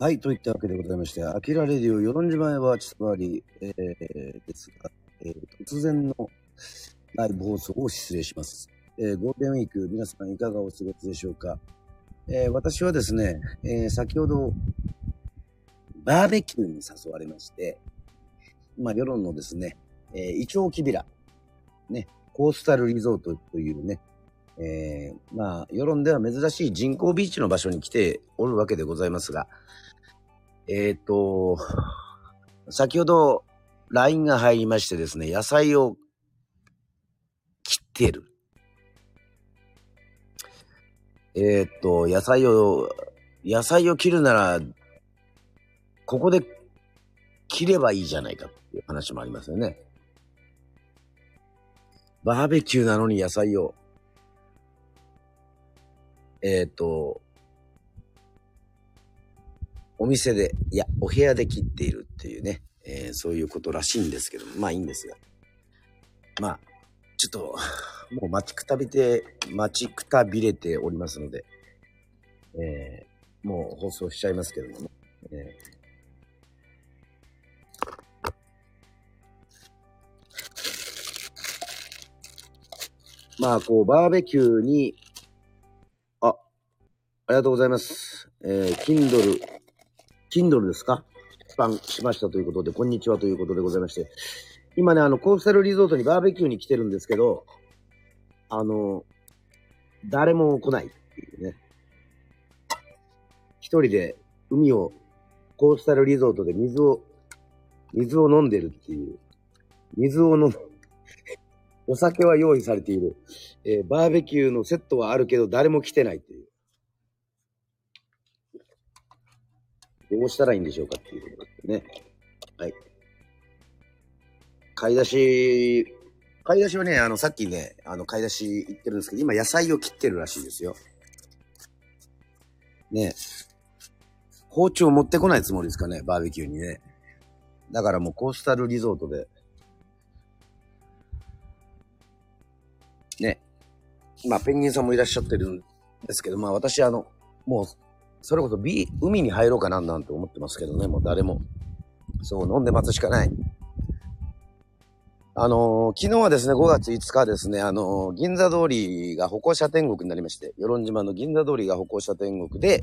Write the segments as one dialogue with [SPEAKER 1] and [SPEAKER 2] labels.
[SPEAKER 1] はい、といったわけでございまして、アキラレディオ、与論島へはちとあり、えー、ですが、えー突然のライブ放送を失礼します。えーゴールデンウィーク、皆さんいかがお過ごしでしょうか。えー私はですね、えー先ほど、バーベキューに誘われまして、まあ、世論のですね、えー、イチョウキビラ、ね、コースタルリゾートというね、えーまあ、世論では珍しい人工ビーチの場所に来ておるわけでございますが、えっ、と、先ほど LINE が入りましてですね、野菜を切ってる。えっ、と、野菜を、野菜を切るなら、ここで切ればいいじゃないかっていう話もありますよね。バーベキューなのに野菜を、えっ、と、お店で、いや、お部屋で切っているっていうね、えーそういうことらしいんですけど、まあいいんですよ。まあ、ちょっと、もう待ちくたびて、待ちくたびれておりますので、えーもう放送しちゃいますけどもね。えーまあ、こう、バーベキューに、ありがとうございます。えー、Kindle、Kindle ですか？出版しましたということで、こんにちはということでございまして、今ね、あの、コースタルリゾートにバーベキューに来てるんですけど、あの、誰も来ないっていうね。一人で海を、コースタルリゾートで水を、水を飲んでるっていう。水を飲む。お酒は用意されている。えーバーベキューのセットはあるけど誰も来てないっていう。どうしたらいいんでしょうかっていうことですね。はい。買い出し、買い出しはね、あの、さっきね、あの、買い出し行ってるんですけど、今野菜を切ってるらしいですよ。ね包丁持ってこないつもりですかね、バーベキューにね。だからもうコースタルリゾートで、ね。まあ、ペンギンさんもいらっしゃってるんですけど、まあ私あの、もう、それこそビ海に入ろうかななんて思ってますけどね、もう誰も。そう、飲んで待つしかない。あのー昨日はですね、5月5日ですね、あのー銀座通りが歩行者天国になりまして、与論島の銀座通りが歩行者天国で、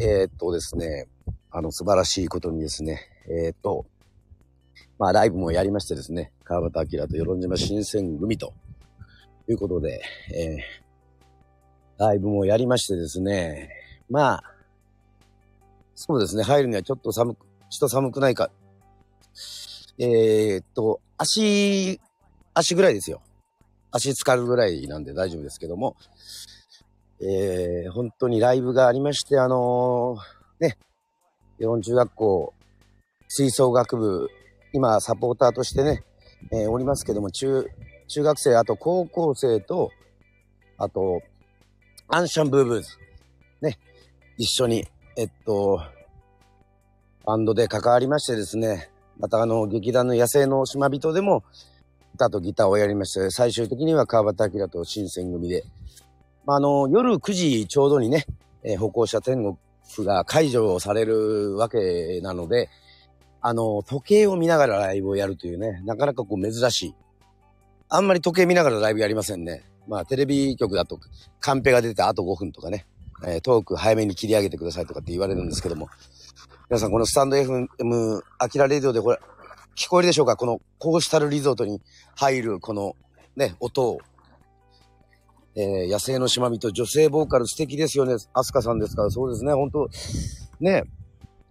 [SPEAKER 1] えーっとですね、あの、素晴らしいことにですね、えっと、まあ、ライブもやりましてですね、川端明と与論島新選組ということで、えーライブもやりましてですね、まあ、そうですね、入るにはちょっと寒く、ちょっと寒くないか。えーっと、足、足ぐらいですよ。足浸かるぐらいなんで大丈夫ですけども、えー、本当にライブがありまして、あのーね、日本中学校吹奏楽部、今サポーターとしてね、えーおりますけども、中、中学生、あと高校生と、あと、アンシャンブーブーズ、一緒に、えっと、バンドで関わりましてですね、またあの、劇団の野生の島人でも、歌とギターをやりまして、最終的には川端明と新選組で、まあ、あの、夜9時ちょうどにね、えー歩行者天国が解除されるわけなので、あの、時計を見ながらライブをやるというね、なかなかこう珍しい。あんまり時計見ながらライブやりませんね。まあ、テレビ局だと、カンペが出てあと5分とかね、えートーク早めに切り上げてくださいとかって言われるんですけども、皆さんこのスタンド FM、アキラレディオでこれ、聞こえるでしょうか？このコースタルリゾートに入るこのね、音を。えー野生の島人、女性ボーカル素敵ですよね。アスカさんですから、そうですね、本当ね、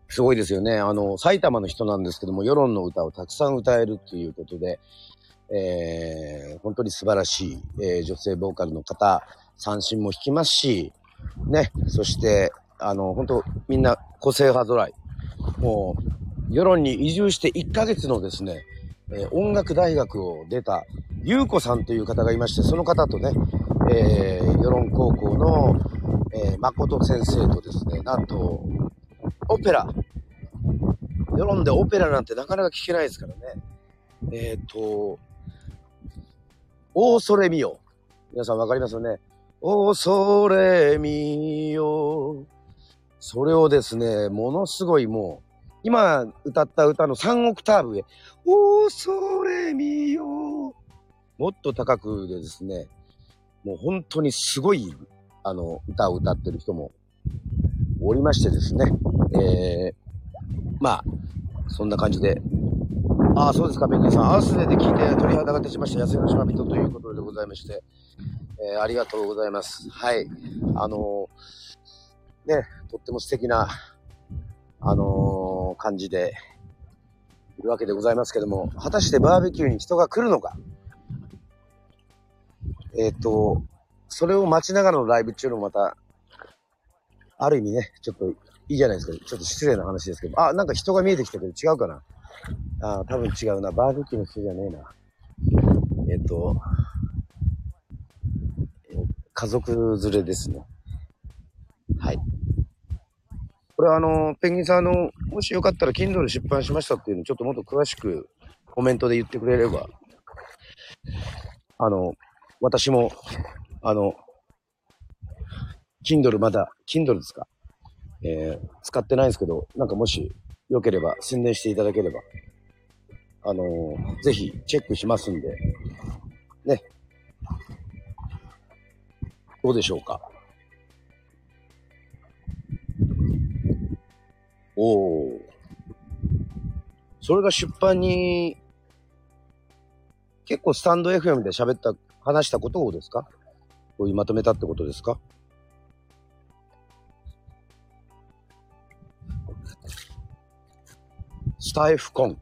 [SPEAKER 1] すごいですよね。あの、埼玉の人なんですけども、世論の歌をたくさん歌えるっていうことで、えー本当に素晴らしい、えー女性ボーカルの方、三振も弾きますし、ね、そして、あの、本当みんな個性派揃い。もう、世論に移住して1ヶ月のですね、えー音楽大学を出た、ゆうこさんという方がいまして、その方とね、えー、世論高校の、えー誠先生とですね、なんと、オペラ。世論でオペラなんてなかなか聞けないですからね。えっ、と、オーソレミオ。皆さんわかりますよね。オーソレミオ。それをですね、ものすごいもう、今歌った歌の3オクターブへ、恐れみよもっと高くでですね、もう本当にすごい、あの、歌を歌ってる人もおりましてですね、えー、まあ、そんな感じで、ああ、そうですか、ペンギンさん。アースデーで聞いて鳥肌が立ちました。野生の島人ということでございまして、えー、ありがとうございます。はい。あのー、ね、とっても素敵な、あのー、感じで、いるわけでございますけども、果たしてバーベキューに人が来るのか？えっ、と、それを待ちながらのライブっていうのもまた、ある意味ね、ちょっといいじゃないですか。ちょっと失礼な話ですけど。あ、なんか人が見えてきたけど違うかな？あ、多分違うな。バーベキューの人じゃねえな。えっ、と、家族連れですね。はい。これはあの、ペンギンさん、の、もしよかったら Kindle 出版しましたっていうのちょっともっと詳しくコメントで言ってくれれば、あの、私も、あの、Kindle まだ、Kindle ですか？えー、使ってないんですけど、なんかもしよければ宣伝していただければ、あのー、ぜひチェックしますんで、ね。どうでしょうか？おお。それが出版に、結構スタンド FM で喋った、話したことをですか？こういうまとめたってことですか？スタエフ婚。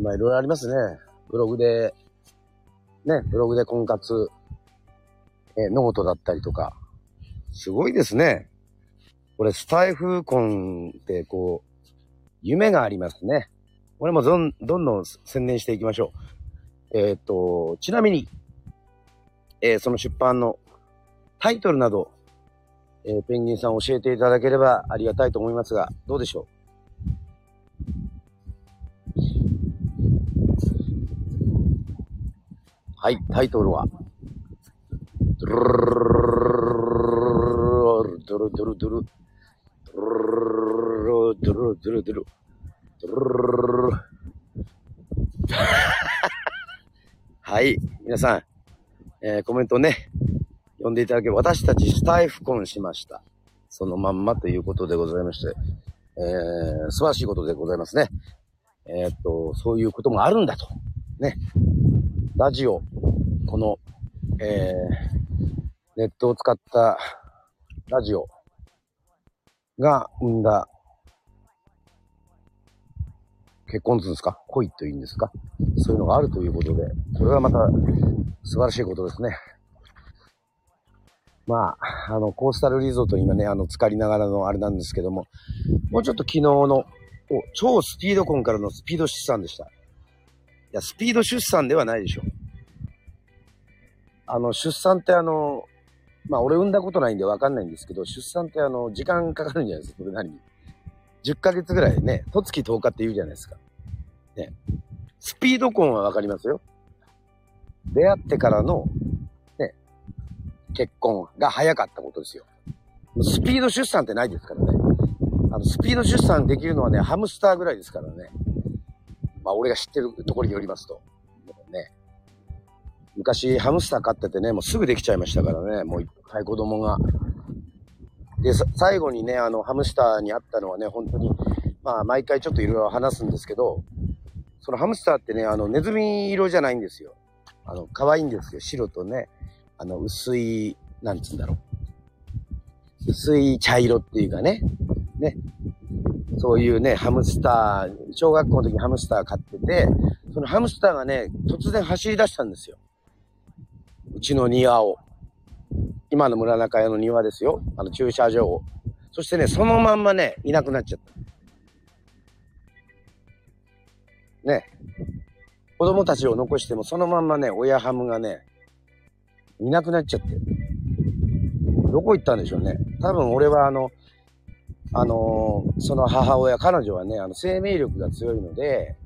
[SPEAKER 1] まあいろいろありますね。ブログで、ね、ブログで婚活、えノートだったりとか。すごいですね。これスタエフ婚ってこう、夢がありますね。これもどんどんどん宣伝していきましょう。えっ、と、ちなみに、えー、その出版のタイトルなど、えー、ペンギンさん教えていただければありがたいと思いますが、どうでしょう？はい、タイトルは、ドゥルルドゥルドゥルドゥル、ドゥルドゥルドゥルドル、ドゥルはい、皆さん、えー、コメントね、読んでいただけ私たちスタイフコンしました。そのまんまということでございまして、えー、素晴らしいことでございますね。えー、っと、そういうこともあるんだと。ね。ラジオ、この、えー、ネットを使ったラジオが生んだ結婚図ですか？恋というんですか？そういうのがあるということで、それはまた素晴らしいことですね。まあ、あの、コースタルリゾートに今ね、あの、浸かりながらのあれなんですけども、もうちょっと昨日の、超スピード婚からのスピード出産でした。いや、スピード出産ではないでしょう。あの、出産ってあの、まあ俺産んだことないんでわかんないんですけど、出産ってあの、時間かかるんじゃないですか、それなりに。10ヶ月ぐらいね、とつき10日って言うじゃないですか。ね。スピード婚はわかりますよ。出会ってからの、ね、結婚が早かったことですよ。スピード出産ってないですからね。あの、スピード出産できるのはね、ハムスターぐらいですからね。まあ俺が知ってるところによりますと。ね。昔ハムスター飼っててね、もうすぐできちゃいましたからね、もういっぱい子供が。で、最後にね、あの、ハムスターに会ったのはね、本当に、まあ毎回ちょっといろいろ話すんですけど、そのハムスターってね、あの、ネズミ色じゃないんですよ。あの、可愛いんですよ。白とね、あの、薄い、なんつうんだろう。薄い茶色っていうかね、ね、そういうね、ハムスター、小学校の時にハムスター飼ってて、そのハムスターがね、突然走り出したんですよ。うちの庭を。今の村中屋の庭ですよ。あの駐車場を。そしてね、そのまんまね、いなくなっちゃった。ね。子供たちを残してもそのまんまね、親ハムがね、いなくなっちゃって。どこ行ったんでしょうね。多分俺はあの、あのー、その母親、彼女はね、あの、生命力が強いので、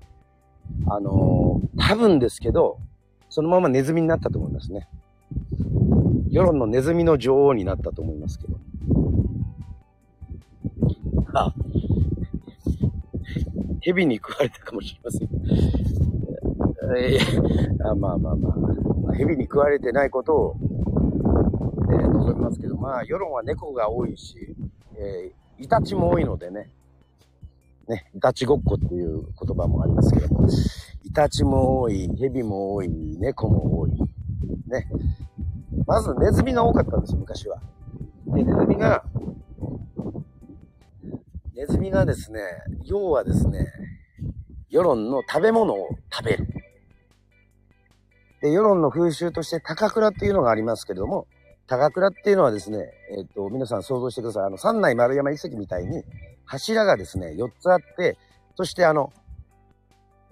[SPEAKER 1] あのー、多分ですけど、そのままネズミになったと思いますね。世論のネズミの女王になったと思いますけど。あ、蛇に食われたかもしれません。えー、あまあまあまあ、蛇に食われてないことを、えー、望みますけど、まあ、世論は猫が多いし、えー、イタチも多いのでね、ね、イタチごっこっていう言葉もありますけど、イタチも多い、蛇も多い、猫も多い。ね。まずネズミが多かったんですよ、昔は。で、ネズミが、ネズミがですね、要はですね、世論の食べ物を食べる。で、世論の風習として高倉っていうのがありますけれども、高倉っていうのはですね、えっ、ー、と、皆さん想像してください。あの、三内丸山遺跡みたいに柱がですね、4つあって、そしてあの、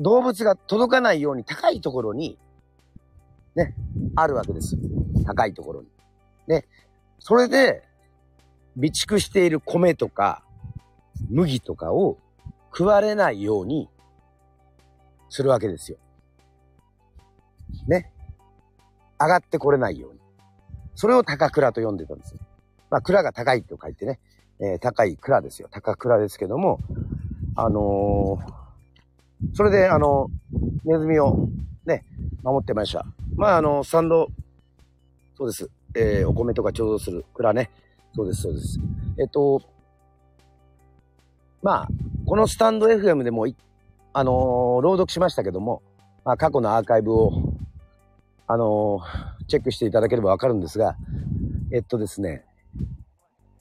[SPEAKER 1] 動物が届かないように高いところに、ね、あるわけです。高いところに。で、それで、備蓄している米とか、麦とかを食われないようにするわけですよ。ね。上がってこれないように。それを高倉と呼んでたんですよ。まあ、蔵が高いと書いてね、えー、高い蔵ですよ。高倉ですけども、あのーそれで、あの、ネズミをね、守ってました。まあ、あの、スタンド、そうです。えー、お米とか調度する蔵ね。そうです、そうです。えっと、まあ、このスタンド FM でも、あのー、朗読しましたけども、まあ、過去のアーカイブを、あのー、チェックしていただければわかるんですが、えっとですね、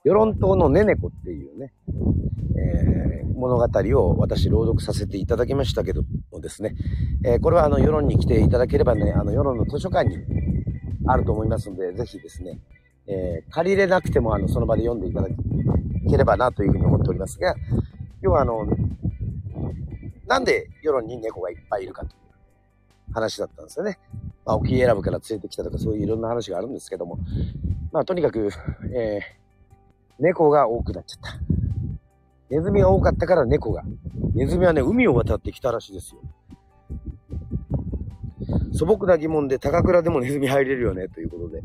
[SPEAKER 1] 与論島のねねこっていうね、えー、物語を私朗読させていただきましたけどもですね、えー、これはあの世論に来ていただければね、あの世論の図書館にあると思いますので、ぜひですね、えー、借りれなくてもあのその場で読んでいただければなというふうに思っておりますが、今日はあの、なんで世論に猫がいっぱいいるかという話だったんですよね。まあ、沖選ぶから連れてきたとかそういういろんな話があるんですけども、まあとにかく、えー、猫が多くなっちゃった。ネズミが多かったから猫が。ネズミはね、海を渡ってきたらしいですよ。素朴な疑問で高倉でもネズミ入れるよね、ということで。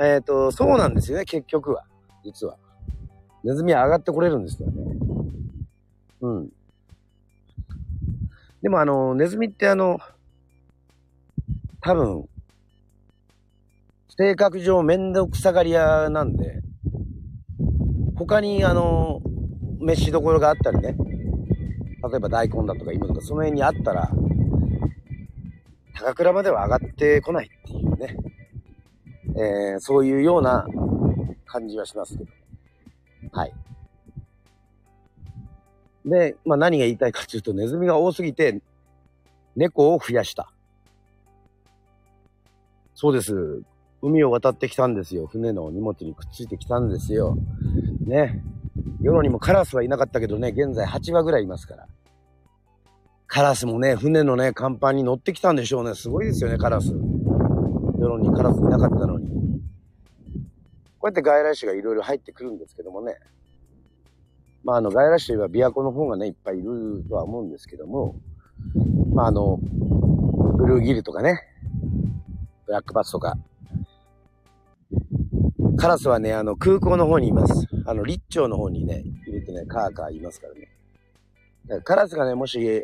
[SPEAKER 1] えっ、ー、と、そうなんですよね、結局は。実は。ネズミは上がってこれるんですよね。うん。でもあの、ネズミってあの、多分、性格上めんどくさがり屋なんで、他にあの、飯どころがあったりね、例えば大根だとか芋とかその辺にあったら、高倉までは上がってこないっていうね、えー、そういうような感じはしますけど。はい。で、まあ何が言いたいかというと、ネズミが多すぎて、猫を増やした。そうです。海を渡ってきたんですよ。船の荷物にくっついてきたんですよ。ね。世論にもカラスはいなかったけどね、現在8羽ぐらいいますから。カラスもね、船のね、甲板に乗ってきたんでしょうね。すごいですよね、カラス。世論にカラスいなかったのに。こうやって外来種がいろいろ入ってくるんですけどもね。まあ、あの、外来種といえば琵琶湖の方がね、いっぱいいるとは思うんですけども、まあ、あの、ブルーギルとかね、ブラックバスとか、カラスはね、あの、空港の方にいます。あの、立町の方にね、入れてね、カーカーいますからね。からカラスがね、もし、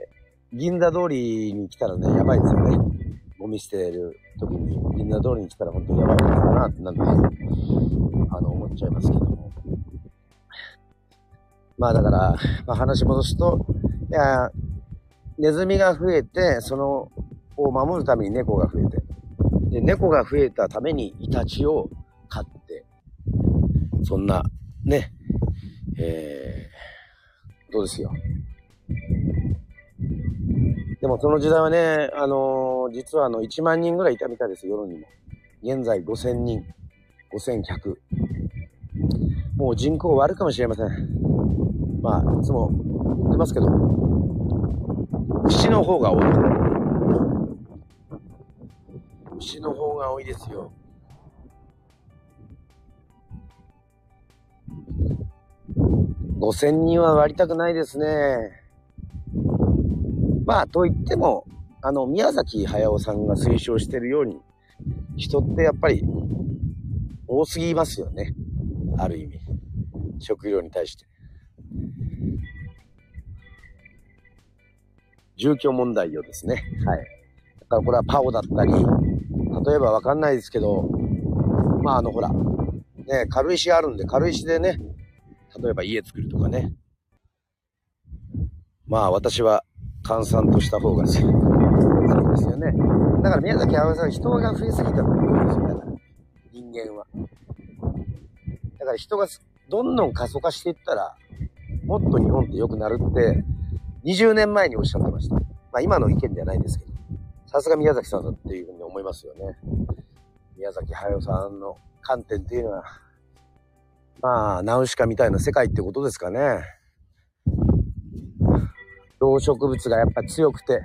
[SPEAKER 1] 銀座通りに来たらね、やばいですよね。ゴミ捨てる時に、銀座通りに来たら本当にやばいのかなって、なんて、あの、思っちゃいますけども。まあだから、まあ話戻すと、いや、ネズミが増えて、その、を守るために猫が増えて、で、猫が増えたためにイタチを飼って、そんな、ね、えー、どうですよ。でもその時代はね、あのー、実はあの、1万人ぐらいいたみたいです、世論にも。現在5000人、5100。もう人口悪かもしれません。まあ、いつも言ってますけど、牛の方が多い。牛の方が多いですよ。5000人は割りたくないですね。まあ、といっても、あの、宮崎駿さんが推奨してるように、人ってやっぱり、多すぎますよね。ある意味。食料に対して。住居問題をですね。はい。だからこれはパオだったり、例えばわかんないですけど、まああのほら、ね、軽石あるんで、軽石でね、例えば家作るとかね。まあ私は閑散とした方が好きなんですよね。だから宮崎駿さん人が増えすぎたって言うんですよ。だから人間は。だから人がどんどん過疎化していったら、もっと日本って良くなるって、20年前におっしゃってました。まあ今の意見じゃないですけど、さすが宮崎さんだっていうふうに思いますよね。宮崎駿さんの観点っていうのは、まあ、ナウシカみたいな世界ってことですかね。動植物がやっぱ強くて、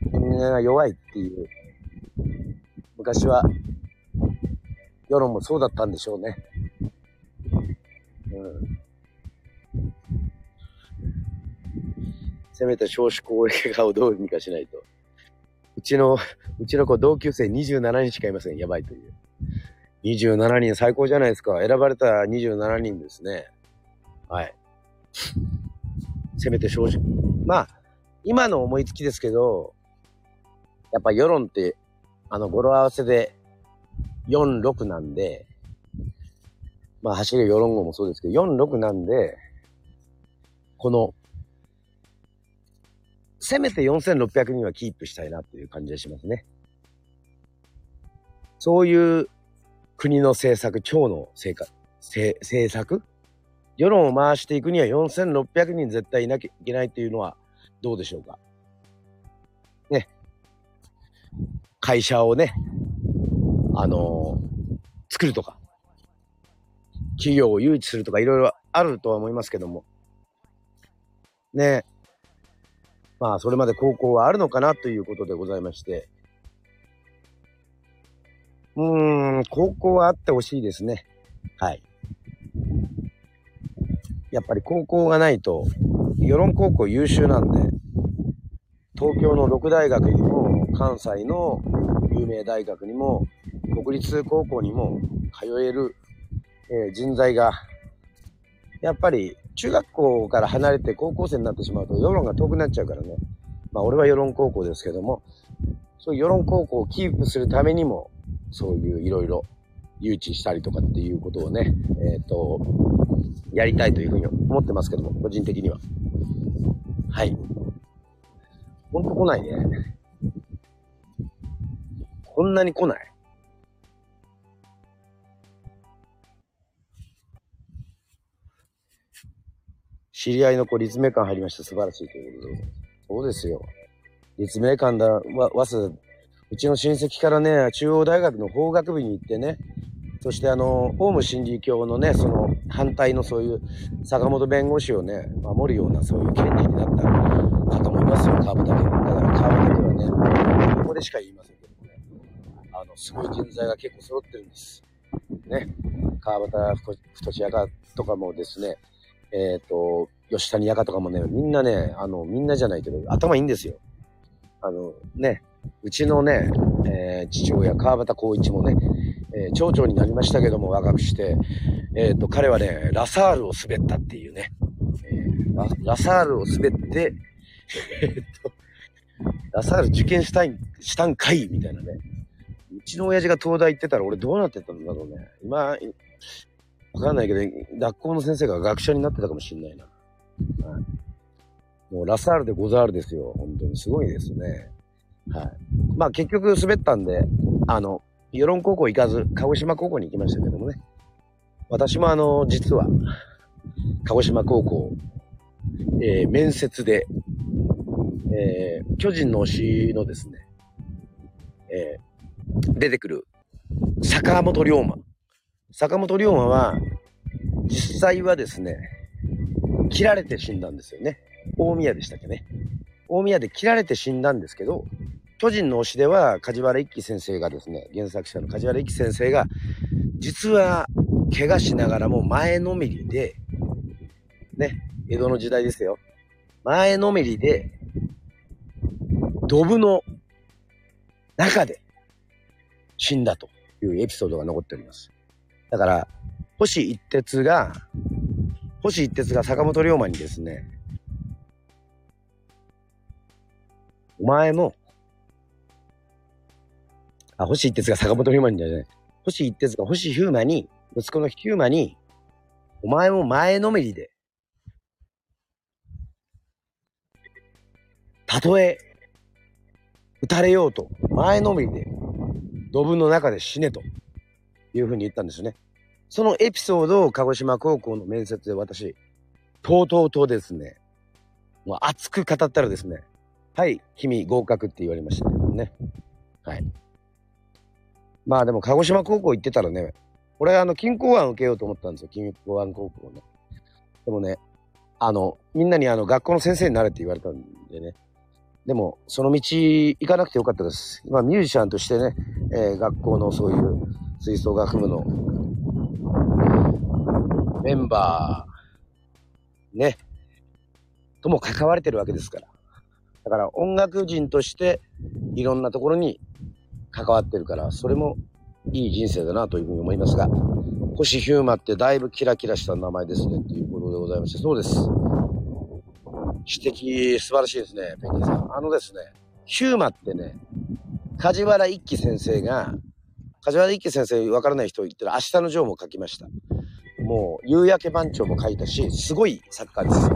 [SPEAKER 1] 人間が弱いっていう。昔は、世論もそうだったんでしょうね。うん。せめて少子高齢化をどうにかしないと。うちの、うちの子同級生27人しかいません。やばいという。27人最高じゃないですか。選ばれた27人ですね。はい。せめて正直。まあ、今の思いつきですけど、やっぱ世論って、あの、語呂合わせで4、6なんで、まあ、走る世論語もそうですけど、4、6なんで、この、せめて4600人はキープしたいなっていう感じがしますね。そういう国の政策、町の政政策世論を回していくには4600人絶対いなきゃいけないっていうのはどうでしょうか？ね。会社をね、あのー、作るとか、企業を誘致するとかいろいろあるとは思いますけども。ね。まあ、それまで高校はあるのかなということでございまして。うーん、高校はあってほしいですね。はい。やっぱり高校がないと、世論高校優秀なんで、東京の六大学にも、関西の有名大学にも、国立高校にも通える、えー、人材が、やっぱり中学校から離れて高校生になってしまうと世論が遠くなっちゃうからね。まあ俺は世論高校ですけども、そういう世論高校をキープするためにも、そういういろいろ誘致したりとかっていうことをね、えっ、ー、と、やりたいというふうに思ってますけども、個人的には。はい。ほんと来ないね。こんなに来ない。知り合いの子、立命館入りました。素晴らしいということで。そうですよ。立命館だ、わ、わす、うちの親戚からね、中央大学の法学部に行ってね、そしてあの、オウム真理教のね、その反対のそういう坂本弁護士をね、守るようなそういう権利になった方もいますよ、川端家。だから川端家はね、ここでしか言いませんけどもね、あの、すごい人材が結構揃ってるんです。ね。川端太志屋とかもですね、えっ、ー、と、吉谷屋とかもね、みんなね、あの、みんなじゃないけど、頭いいんですよ。あの、ね、うちのね、えー、父親、川端光一もね、えー、町長になりましたけども、若くして、えっ、ー、と、彼はね、ラサールを滑ったっていうね、え、ララサールを滑って、えっと、ラサール受験したい、したんかいみたいなね。うちの親父が東大行ってたら俺どうなってたんだろうね。今、わかんないけど、学校の先生が学者になってたかもしんないな。はい、もうラサールでござるですよ。本当にすごいですね。はい。まあ結局滑ったんで、あの、与論高校行かず、鹿児島高校に行きましたけどもね。私もあの、実は、鹿児島高校、えー、面接で、えー、巨人の推しのですね、えー、出てくる、坂本龍馬。坂本龍馬は、実際はですね、切られて死んだんですよね。大宮でしたっけね。大宮で切られて死んだんですけど、巨人の推しでは梶原一騎先生がですね、原作者の梶原一騎先生が、実は怪我しながらも前のめりで、ね、江戸の時代ですよ。前のめりで、ドブの中で死んだというエピソードが残っております。だから、星一徹が、星一徹が坂本龍馬にですね、お前も、あ、星一徹が坂本ヒューマンじゃない。星一徹が星ヒューマに、息子のヒューマに、お前も前のめりで、たとえ、撃たれようと、前のめりで、土分の中で死ねと、いうふうに言ったんですね。そのエピソードを鹿児島高校の面接で私、とうとうとですね、もう熱く語ったらですね、はい、君合格って言われましたね。はい。まあでも鹿児島高校行ってたらね、俺あの、金港湾受けようと思ったんですよ、金港湾高校ね。でもね、あの、みんなにあの、学校の先生になれって言われたんでね。でも、その道行かなくてよかったです。今、ミュージシャンとしてね、えー、学校のそういう吹奏楽部のメンバー、ね、とも関われてるわけですから。だから音楽人としていろんなところに関わってるから、それもいい人生だなというふうに思いますが、星ヒューマってだいぶキラキラした名前ですね、ということでございまして、そうです。指摘素晴らしいですね、ペンギンさん。あのですね、ヒューマってね、梶原一騎先生が、梶原一騎先生わからない人言ってる明日のジョーも書きました。もう、夕焼け番長も書いたし、すごい作家です。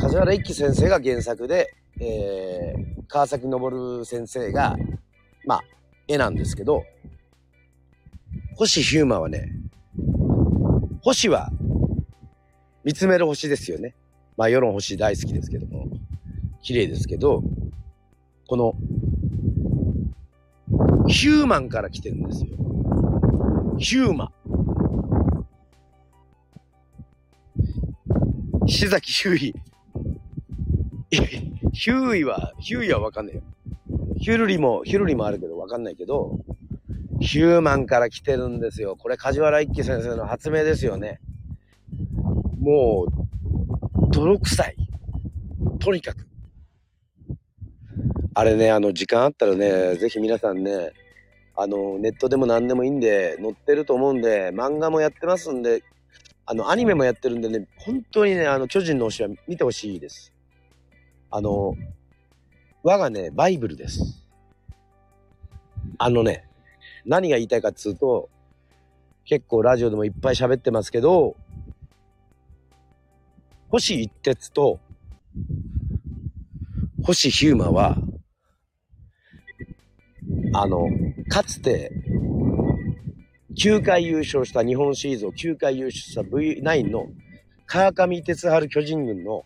[SPEAKER 1] 梶原一騎先生が原作で、えー、川崎昇先生が、まあ、絵なんですけど、星ヒューマンはね、星は、見つめる星ですよね。まあ、世論星大好きですけども、綺麗ですけど、この、ヒューマンから来てるんですよ。ヒューマン。石崎ヒューイ。ヒューイは、ヒューイはわかんないよ。ヒュルリも、ヒュルリもあるけどわかんないけど、ヒューマンから来てるんですよ。これ梶原一騎先生の発明ですよね。もう、泥臭い。とにかく。あれね、あの、時間あったらね、ぜひ皆さんね、あの、ネットでも何でもいいんで、載ってると思うんで、漫画もやってますんで、あの、アニメもやってるんでね、本当にね、あの、巨人の推しは見てほしいです。あの、我がね、バイブルです。あのね、何が言いたいかっつうと、結構ラジオでもいっぱい喋ってますけど、星一徹と星ヒューマは、あの、かつて9回優勝した日本シリーズを9回優勝した V9 の川上哲治巨人軍の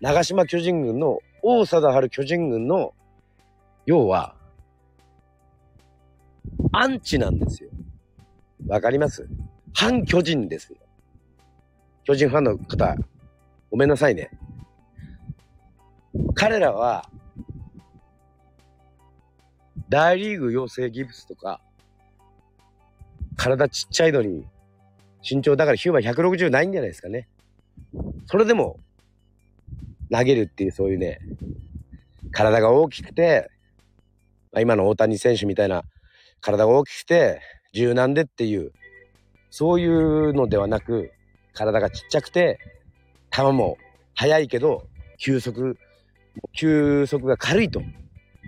[SPEAKER 1] 長島巨人軍の王貞治巨人軍の要はアンチなんですよ。わかります？反巨人ですよ。巨人ファンの方、ごめんなさいね。彼らは、大リーグ養成ギブスとか、体ちっちゃいのに、身長だからヒューマン160ないんじゃないですかね。それでも、投げるっていうそういうね、体が大きくて、まあ、今の大谷選手みたいな体が大きくて柔軟でっていう、そういうのではなく、体がちっちゃくて、球も速いけど、球速、球速が軽いと。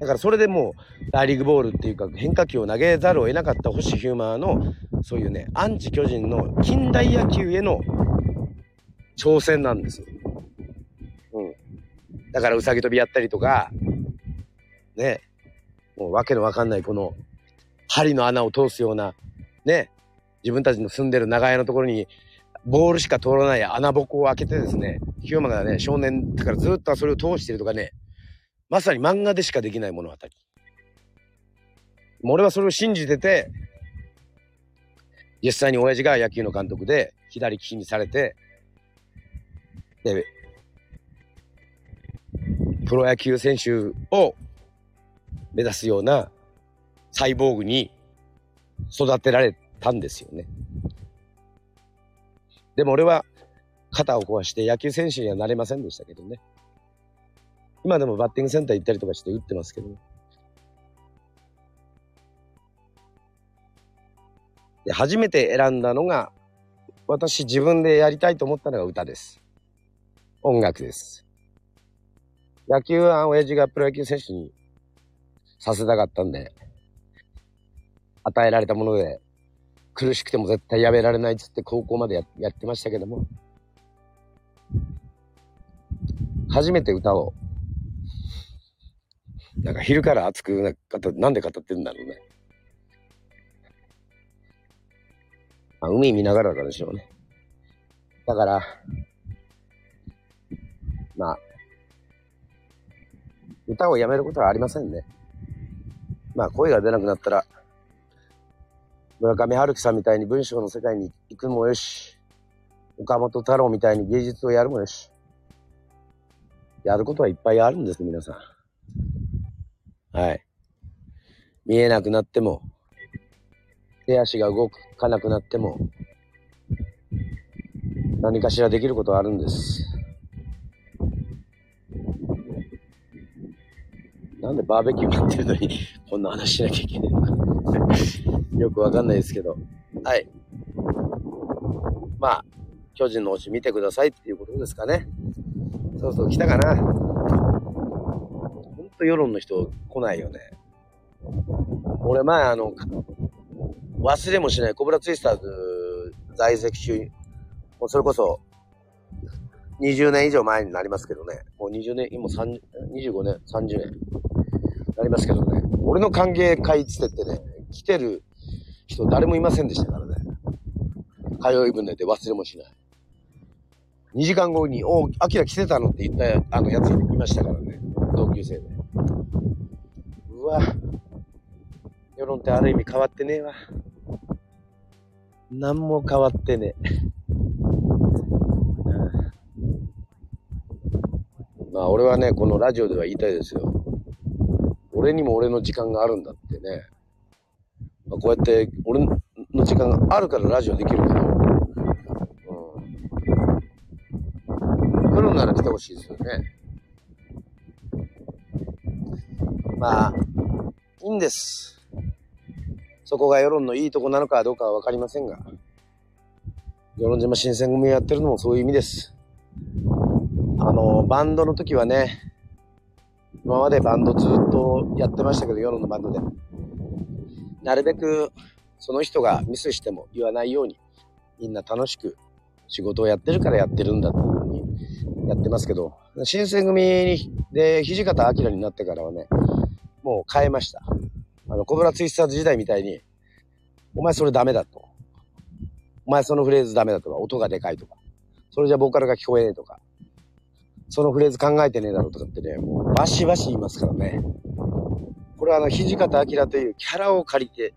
[SPEAKER 1] だからそれでもう大リーグボールっていうか変化球を投げざるを得なかった星ヒューマーのそういうね、アンチ巨人の近代野球への挑戦なんですよ。だからうさぎ跳びやったりとか、ね、もうわけのわかんないこの針の穴を通すような、ね、自分たちの住んでる長屋のところにボールしか通らない穴ぼこを開けてですね、ヒューマンがね、少年だからずっとそれを通してるとかね、まさに漫画でしかできない物語。俺はそれを信じてて、実際に親父が野球の監督で左利きにされて、で、プロ野球選手を目指すようなサイボーグに育てられたんですよね。でも俺は肩を壊して野球選手にはなれませんでしたけどね。今でもバッティングセンター行ったりとかして打ってますけど、ね、で初めて選んだのが私自分でやりたいと思ったのが歌です。音楽です。野球は親父がプロ野球選手にさせたかったんで、与えられたもので、苦しくても絶対やめられないっつって高校までややってましたけども、初めて歌を、なんか昼から熱くな語なんで語ってるんだろうね。あ海見ながらからでしょうね。だから、まあ、歌をやめることはありませんね。まあ、声が出なくなったら、村上春樹さんみたいに文章の世界に行くもよし、岡本太郎みたいに芸術をやるもよし、やることはいっぱいあるんです、皆さん。はい。見えなくなっても、手足が動かなくなっても、何かしらできることはあるんです。なんでバーベキュー待ってるのに、こんな話しなきゃいけないのか。よくわかんないですけど。はい。まあ、巨人の推し見てくださいっていうことですかね。そうそう、来たかな。ほんと世論の人来ないよね。俺前あの、忘れもしないコブラツイスターズ在籍中、もうそれこそ20年以上前になりますけどね。もう20年、今3、25年、30年。なりますけどね。俺の歓迎会つってってね、来てる人誰もいませんでしたからね。通い船で忘れもしない。2時間後に、おう、アキラ来てたのって言ったあのやついましたからね。同級生で。うわ。世論ってある意味変わってねえわ。何も変わってねえ。まあ俺はね、このラジオでは言いたいですよ。俺にも俺の時間があるんだってね。まあ、こうやって俺の時間があるからラジオできるけど、うん。来るなら来てほしいですよね。まあ、いいんです。そこが世論のいいとこなのかどうかはわかりませんが、世論島新選組やってるのもそういう意味です。あの、バンドの時はね、今までバンドずっとやってましたけど、夜のバンドで。なるべく、その人がミスしても言わないように、みんな楽しく仕事をやってるからやってるんだっていうふうにやってますけど、新選組で土方明になってからはね、もう変えました。あの、コブラツイスターズ時代みたいに、お前それダメだと。お前そのフレーズダメだとか、音がでかいとか。それじゃボーカルが聞こえねえとか。そのフレーズ考えてねえだろうとかってね、もうバシバシ言いますからね。これはあの、土方明というキャラを借りて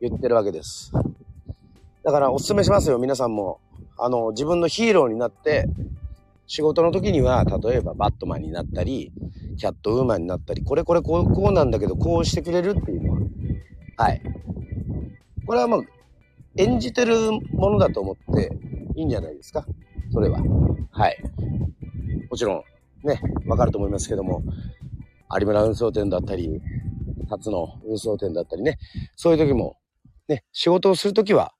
[SPEAKER 1] 言ってるわけです。だからお勧めしますよ、皆さんも。あの、自分のヒーローになって、仕事の時には、例えばバットマンになったり、キャットウーマンになったり、これこれこう、こうなんだけど、こうしてくれるっていうのは、はい。これはもう、演じてるものだと思っていいんじゃないですか。それは。はい。もちろん、ね、わかると思いますけども、有村運送店だったり、辰野運送店だったりね、そういう時も、ね、仕事をするときは、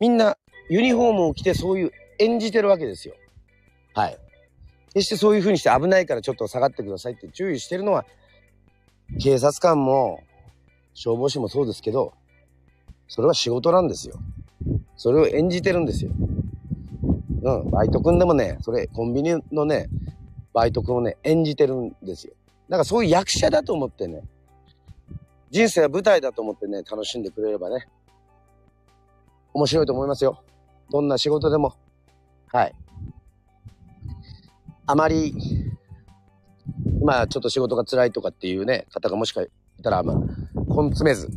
[SPEAKER 1] みんなユニフォームを着てそういう演じてるわけですよ。はい。決してそういう風にして危ないからちょっと下がってくださいって注意してるのは、警察官も消防士もそうですけど、それは仕事なんですよ。それを演じてるんですよ。うん、バイト君でもね、それ、コンビニのね、バイト君をね、演じてるんですよ。だからそういう役者だと思ってね、人生は舞台だと思ってね、楽しんでくれればね、面白いと思いますよ。どんな仕事でも。はい。あまり、今ちょっと仕事が辛いとかっていうね、方がもしかいたら、まあ、根詰めず。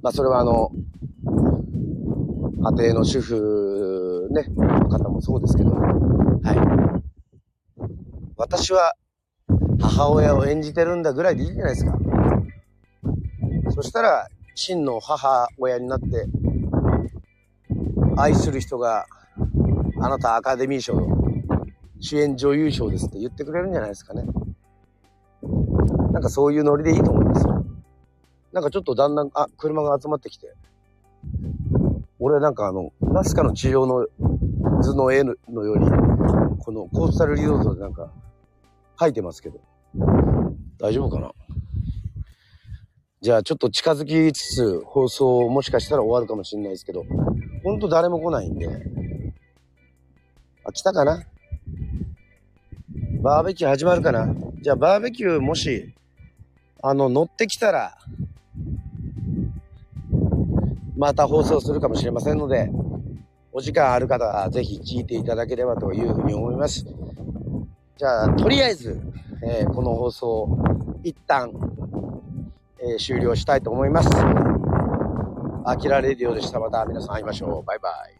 [SPEAKER 1] まあ、それはあの、家庭の主婦ね、方もそうですけど、はい。私は母親を演じてるんだぐらいでいいじゃないですか。そしたら、真の母親になって、愛する人が、あなたアカデミー賞の主演女優賞ですって言ってくれるんじゃないですかね。なんかそういうノリでいいと思いますよ。なんかちょっとだんだん、あ、車が集まってきて、俺なんかあの、ナスカの治療の図の絵のように、このコースタルリゾートでなんか、吐いてますけど。大丈夫かな？じゃあちょっと近づきつつ放送もしかしたら終わるかもしれないですけど、ほんと誰も来ないんで。あ、来たかな？バーベキュー始まるかな？じゃあバーベキューもし、あの、乗ってきたら、また放送するかもしれませんので、お時間ある方はぜひ聞いていただければというふうに思います。じゃあ、とりあえず、えー、この放送、一旦、えー、終了したいと思います。アキラレディオでした。また皆さん会いましょう。バイバイ。